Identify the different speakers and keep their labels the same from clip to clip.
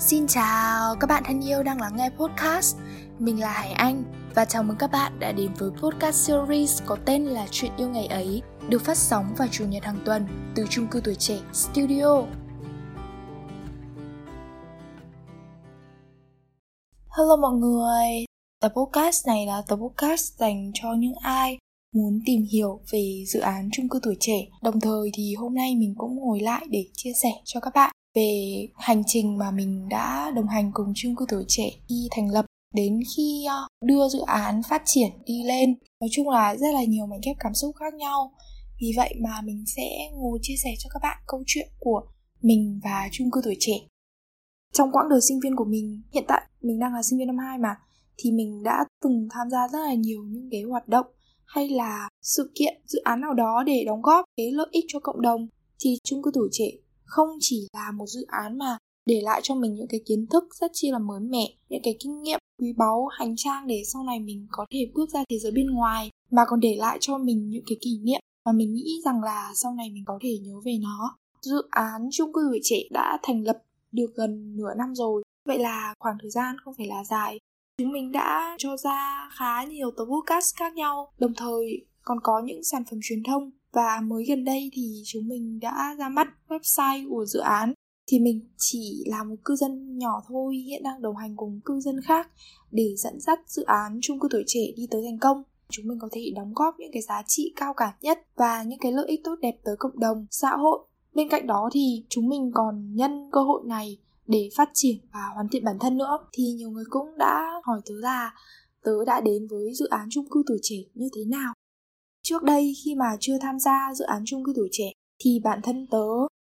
Speaker 1: Xin chào các bạn thân yêu đang lắng nghe podcast Mình là Hải Anh và chào mừng các bạn đã đến với podcast series có tên là Chuyện yêu ngày ấy được phát sóng vào chủ nhật hàng tuần từ chung cư tuổi trẻ Studio. Hello mọi người, tập podcast này là tập podcast dành cho những ai muốn tìm hiểu về dự án chung cư tuổi trẻ. Đồng thời thì hôm nay mình cũng ngồi lại để chia sẻ cho các bạn về hành trình mà mình đã đồng hành cùng chung cư tuổi trẻ khi thành lập, đến khi ờ, đưa dự án phát triển đi lên, nói chung là rất là nhiều mảnh ghép cảm xúc khác nhau. Vì vậy mà mình sẽ ngồi chia sẻ cho các bạn câu chuyện của mình và chung cư tuổi trẻ. Trong quãng đời sinh viên của mình, hiện tại mình đang là sinh viên năm 2 mà, thì mình đã từng tham gia rất là nhiều những cái hoạt động hay là sự kiện, dự án nào đó để đóng góp cái lợi ích cho cộng đồng. Thì chung cư tuổi trẻ không chỉ là một dự án mà để lại cho mình những cái kiến thức rất chi là mới mẻ, những cái kinh nghiệm quý báu, hành trang để sau này mình có thể bước ra thế giới bên ngoài, mà còn để lại cho mình những cái kỷ niệm mà mình nghĩ rằng là sau này mình có thể nhớ về nó. Dự án chung cư tuổi trẻ đã thành lập được gần nửa năm rồi, vậy là khoảng thời gian không phải là dài. Chúng mình đã cho ra khá nhiều tờ podcast khác nhau, đồng thời còn có những sản phẩm truyền thông và mới gần đây thì chúng mình đã ra mắt website của dự án. Thì mình chỉ là một cư dân nhỏ thôi, hiện đang đồng hành cùng cư dân khác để dẫn dắt dự án chung cư tuổi trẻ đi tới thành công. Chúng mình có thể đóng góp những cái giá trị cao cả nhất và những cái lợi ích tốt đẹp tới cộng đồng, xã hội. Bên cạnh đó thì chúng mình còn nhân cơ hội này để phát triển và hoàn thiện bản thân nữa. Thì nhiều người cũng đã hỏi tớ là tớ đã đến với dự án chung cư tuổi trẻ như thế nào? Trước đây khi mà chưa tham gia dự án chung cư tuổi trẻ thì bản thân tớ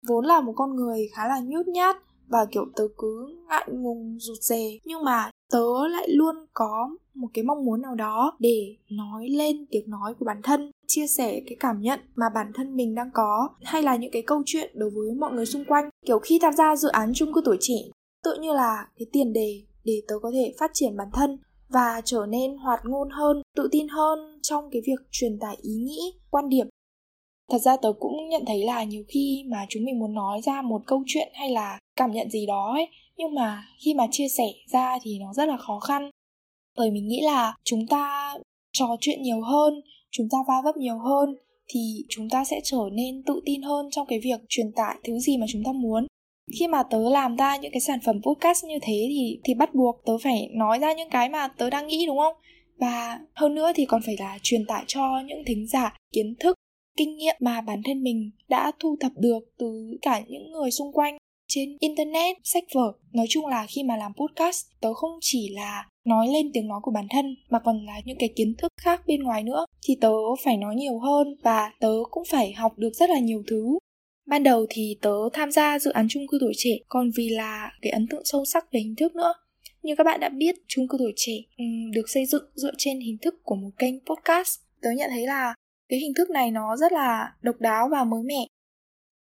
Speaker 1: vốn là một con người khá là nhút nhát và, kiểu, tớ cứ ngại ngùng, rụt rè. Nhưng mà tớ lại luôn có một cái mong muốn nào đó để nói lên tiếng nói của bản thân, chia sẻ cái cảm nhận mà bản thân mình đang có, hay là những cái câu chuyện đối với mọi người xung quanh. Kiểu, khi tham gia dự án chung cư tuổi trẻ, tự như là cái tiền đề để tớ có thể phát triển bản thân và trở nên hoạt ngôn hơn, tự tin hơn trong cái việc truyền tải ý nghĩ, quan điểm. Thật ra tớ cũng nhận thấy là nhiều khi mà chúng mình muốn nói ra một câu chuyện hay là cảm nhận gì đó ấy, nhưng mà khi mà chia sẻ ra thì nó rất là khó khăn. Bởi mình nghĩ là chúng ta trò chuyện nhiều hơn, chúng ta va vấp nhiều hơn thì chúng ta sẽ trở nên tự tin hơn trong cái việc truyền tải thứ gì mà chúng ta muốn khi mà tớ làm ra những cái sản phẩm podcast như thế thì thì bắt buộc tớ phải nói ra những cái mà tớ đang nghĩ, đúng không? Và hơn nữa thì còn phải là truyền tải cho những thính giả kiến thức, kinh nghiệm mà bản thân mình đã thu thập được từ cả những người xung quanh trên internet, sách vở. Nói chung là khi mà làm podcast, tớ không chỉ là nói lên tiếng nói của bản thân mà còn là những cái kiến thức khác bên ngoài nữa. Thì tớ phải nói nhiều hơn và tớ cũng phải học được rất là nhiều thứ. Ban đầu thì tớ tham gia dự án chung cư tuổi trẻ còn vì là cái ấn tượng sâu sắc về hình thức nữa. Như các bạn đã biết, chung cư tuổi trẻ được xây dựng dựa trên hình thức của một kênh podcast. Tớ nhận thấy là cái hình thức này nó rất là độc đáo và mới mẻ.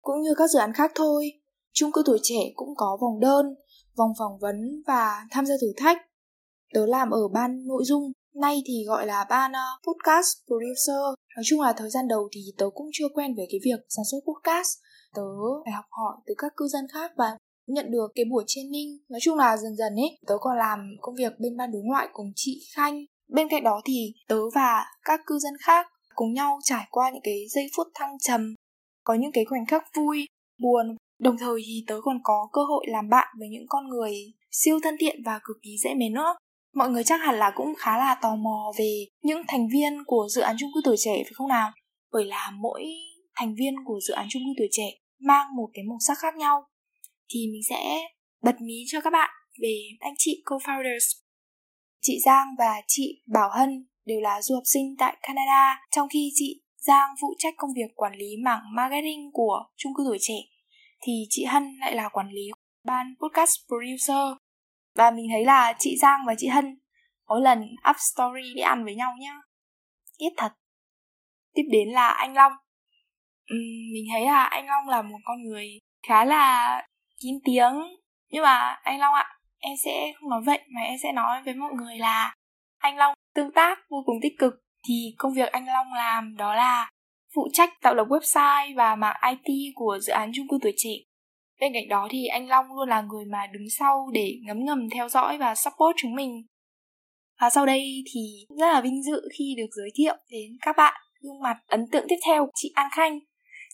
Speaker 1: Cũng như các dự án khác thôi, chung cư tuổi trẻ cũng có vòng đơn, vòng phỏng vấn và tham gia thử thách. Tớ làm ở ban nội dung, nay thì gọi là ban ờ, podcast producer. Nói chung là thời gian đầu thì tớ cũng chưa quen về cái việc sản xuất podcast tớ phải học hỏi từ các cư dân khác và nhận được cái buổi training. Nói chung là dần dần ấy, tớ còn làm công việc bên ban đối ngoại cùng chị khanh. Bên cạnh đó thì tớ và các cư dân khác cùng nhau trải qua những cái giây phút thăng trầm, có những cái khoảnh khắc vui, buồn. Đồng thời thì tớ còn có cơ hội làm bạn với những con người siêu thân thiện và cực kỳ dễ mến nữa. Mọi người chắc hẳn là cũng khá là tò mò về những thành viên của dự án chung cư tuổi trẻ phải không nào? Bởi là mỗi thành viên của dự án chung cư tuổi trẻ mang một cái màu sắc khác nhau thì mình sẽ bật mí cho các bạn về anh chị co-founders. Chị Giang và chị Bảo Hân đều là du học sinh tại Canada, trong khi chị Giang phụ trách công việc quản lý mảng marketing của chung cư tuổi trẻ, thì chị Hân lại là quản lý ban podcast producer. Và mình thấy là chị Giang và chị Hân mỗi lần up story đi ăn với nhau nhá. Ít thật. Tiếp đến là anh Long mình thấy là anh Long là một con người khá là kín tiếng nhưng mà anh Long ạ, em sẽ không nói vậy, mà em sẽ nói với mọi người là anh Long tương tác vô cùng tích cực thì công việc anh Long làm đó là phụ trách tạo lập website và mạng IT của dự án chung cư tuổi trẻ. Bên cạnh đó thì anh Long luôn là người mà đứng sau để ngấm ngầm theo dõi và support chúng mình. Và sau đây thì rất là vinh dự khi được giới thiệu đến các bạn gương mặt ấn tượng tiếp theo, chị An Khanh.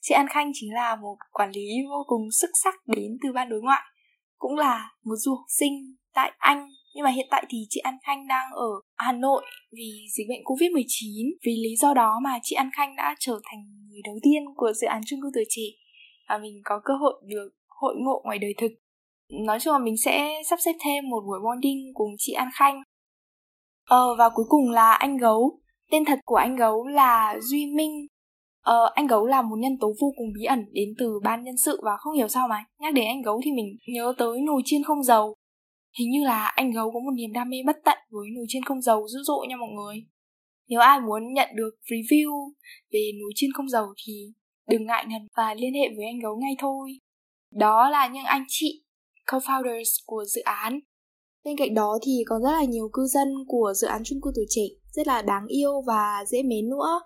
Speaker 1: Chị An Khanh chính là một quản lý vô cùng xuất sắc đến từ ban đối ngoại, cũng là một du học sinh tại Anh nhưng mà hiện tại thì chị An Khanh đang ở Hà Nội vì dịch bệnh Covid-19. Vì lý do đó mà chị An Khanh đã trở thành người đầu tiên của dự án chung cư tuổi trẻ và mình có cơ hội được hội ngộ ngoài đời thực. Nói chung là mình sẽ sắp xếp thêm một buổi bonding cùng chị An Khanh. Ờ, và cuối cùng là anh Gấu. Tên thật của anh Gấu là Duy Minh. Ờ, anh Gấu là một nhân tố vô cùng bí ẩn đến từ ban nhân sự và không hiểu sao mà nhắc đến anh Gấu thì mình nhớ tới nồi chiên không dầu Hình như là anh gấu có một niềm đam mê bất tận với nồi chiên không dầu dữ dội nha mọi người. Nếu ai muốn nhận được review về nồi chiên không dầu thì đừng ngại ngần và liên hệ với anh gấu ngay thôi. Đó là những anh chị co-founders của dự án. Bên cạnh đó thì còn rất là nhiều cư dân của dự án chung cư tuổi trẻ rất là đáng yêu và dễ mến nữa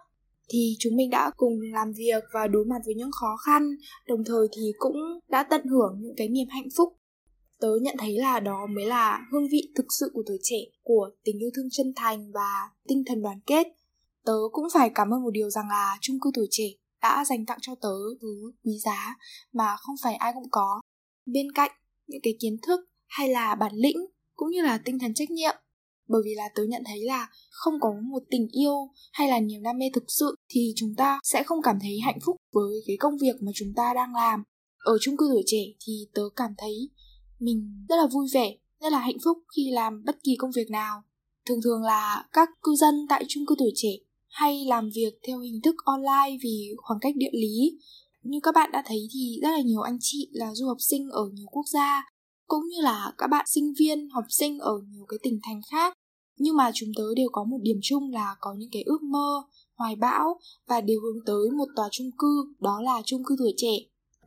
Speaker 1: thì chúng mình đã cùng làm việc và đối mặt với những khó khăn, đồng thời thì cũng đã tận hưởng những cái niềm hạnh phúc. Tớ nhận thấy là đó mới là hương vị thực sự của tuổi trẻ, của tình yêu thương chân thành và tinh thần đoàn kết. Tớ cũng phải cảm ơn một điều rằng là chung cư tuổi trẻ đã dành tặng cho tớ thứ quý giá mà không phải ai cũng có. Bên cạnh những cái kiến thức hay là bản lĩnh cũng như là tinh thần trách nhiệm bởi vì là tớ nhận thấy là không có một tình yêu hay là niềm đam mê thực sự thì chúng ta sẽ không cảm thấy hạnh phúc với cái công việc mà chúng ta đang làm. Ở chung cư tuổi trẻ thì tớ cảm thấy mình rất là vui vẻ, rất là hạnh phúc khi làm bất kỳ công việc nào. Thường thường là các cư dân tại chung cư tuổi trẻ hay làm việc theo hình thức online vì khoảng cách địa lý. Như các bạn đã thấy thì rất là nhiều anh chị là du học sinh ở nhiều quốc gia cũng như là các bạn sinh viên, học sinh ở nhiều cái tỉnh thành khác. Nhưng mà chúng tớ đều có một điểm chung là có những cái ước mơ, hoài bão và đều hướng tới một tòa chung cư, đó là chung cư tuổi trẻ.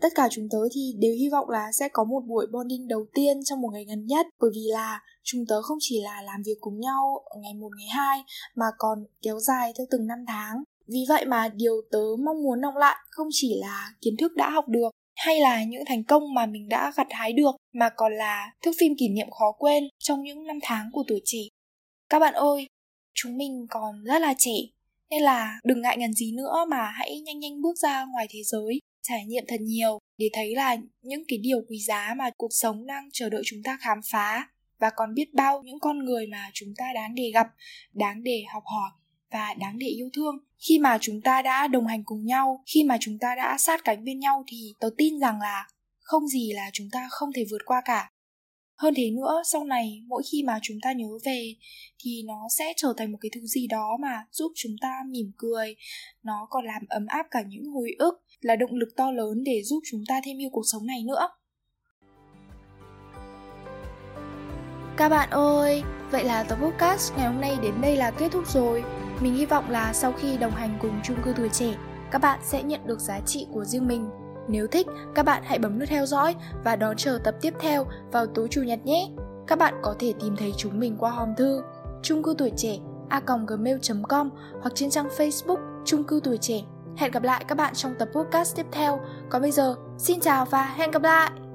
Speaker 1: Tất cả chúng tớ thì đều hy vọng là sẽ có một buổi bonding đầu tiên trong một ngày gần nhất, bởi vì là chúng tớ không chỉ là làm việc cùng nhau ngày một, ngày hai, mà còn kéo dài theo từng năm tháng. Vì vậy mà điều tớ mong muốn đọc lại không chỉ là kiến thức đã học được hay là những thành công mà mình đã gặt hái được mà còn là thước phim kỷ niệm khó quên trong những năm tháng của tuổi trẻ. Các bạn ơi chúng mình còn rất là trẻ nên là đừng ngại ngần gì nữa mà hãy nhanh nhanh bước ra ngoài thế giới trải nghiệm thật nhiều để thấy là những cái điều quý giá mà cuộc sống đang chờ đợi chúng ta khám phá và còn biết bao những con người mà chúng ta đáng để gặp, đáng để học hỏi và đáng để yêu thương. Khi mà chúng ta đã đồng hành cùng nhau, khi mà chúng ta đã sát cánh bên nhau thì tớ tin rằng là không gì là chúng ta không thể vượt qua cả. Hơn thế nữa, sau này mỗi khi mà chúng ta nhớ về thì nó sẽ trở thành một cái thứ gì đó mà giúp chúng ta mỉm cười, nó còn làm ấm áp cả những hồi ức là động lực to lớn để giúp chúng ta thêm yêu cuộc sống này nữa. Các bạn ơi, vậy là tập podcast ngày hôm nay đến đây là kết thúc rồi. Mình hy vọng là sau khi đồng hành cùng chung cư tuổi trẻ, các bạn sẽ nhận được giá trị của riêng mình. Nếu thích, các bạn hãy bấm nút theo dõi và đón chờ tập tiếp theo vào tối chủ nhật nhé. Các bạn có thể tìm thấy chúng mình qua hòm thư chung cư tuổi trẻ a gmail.com hoặc trên trang Facebook chung cư tuổi trẻ Hẹn gặp lại các bạn trong tập podcast tiếp theo. Còn bây giờ, xin chào và hẹn gặp lại!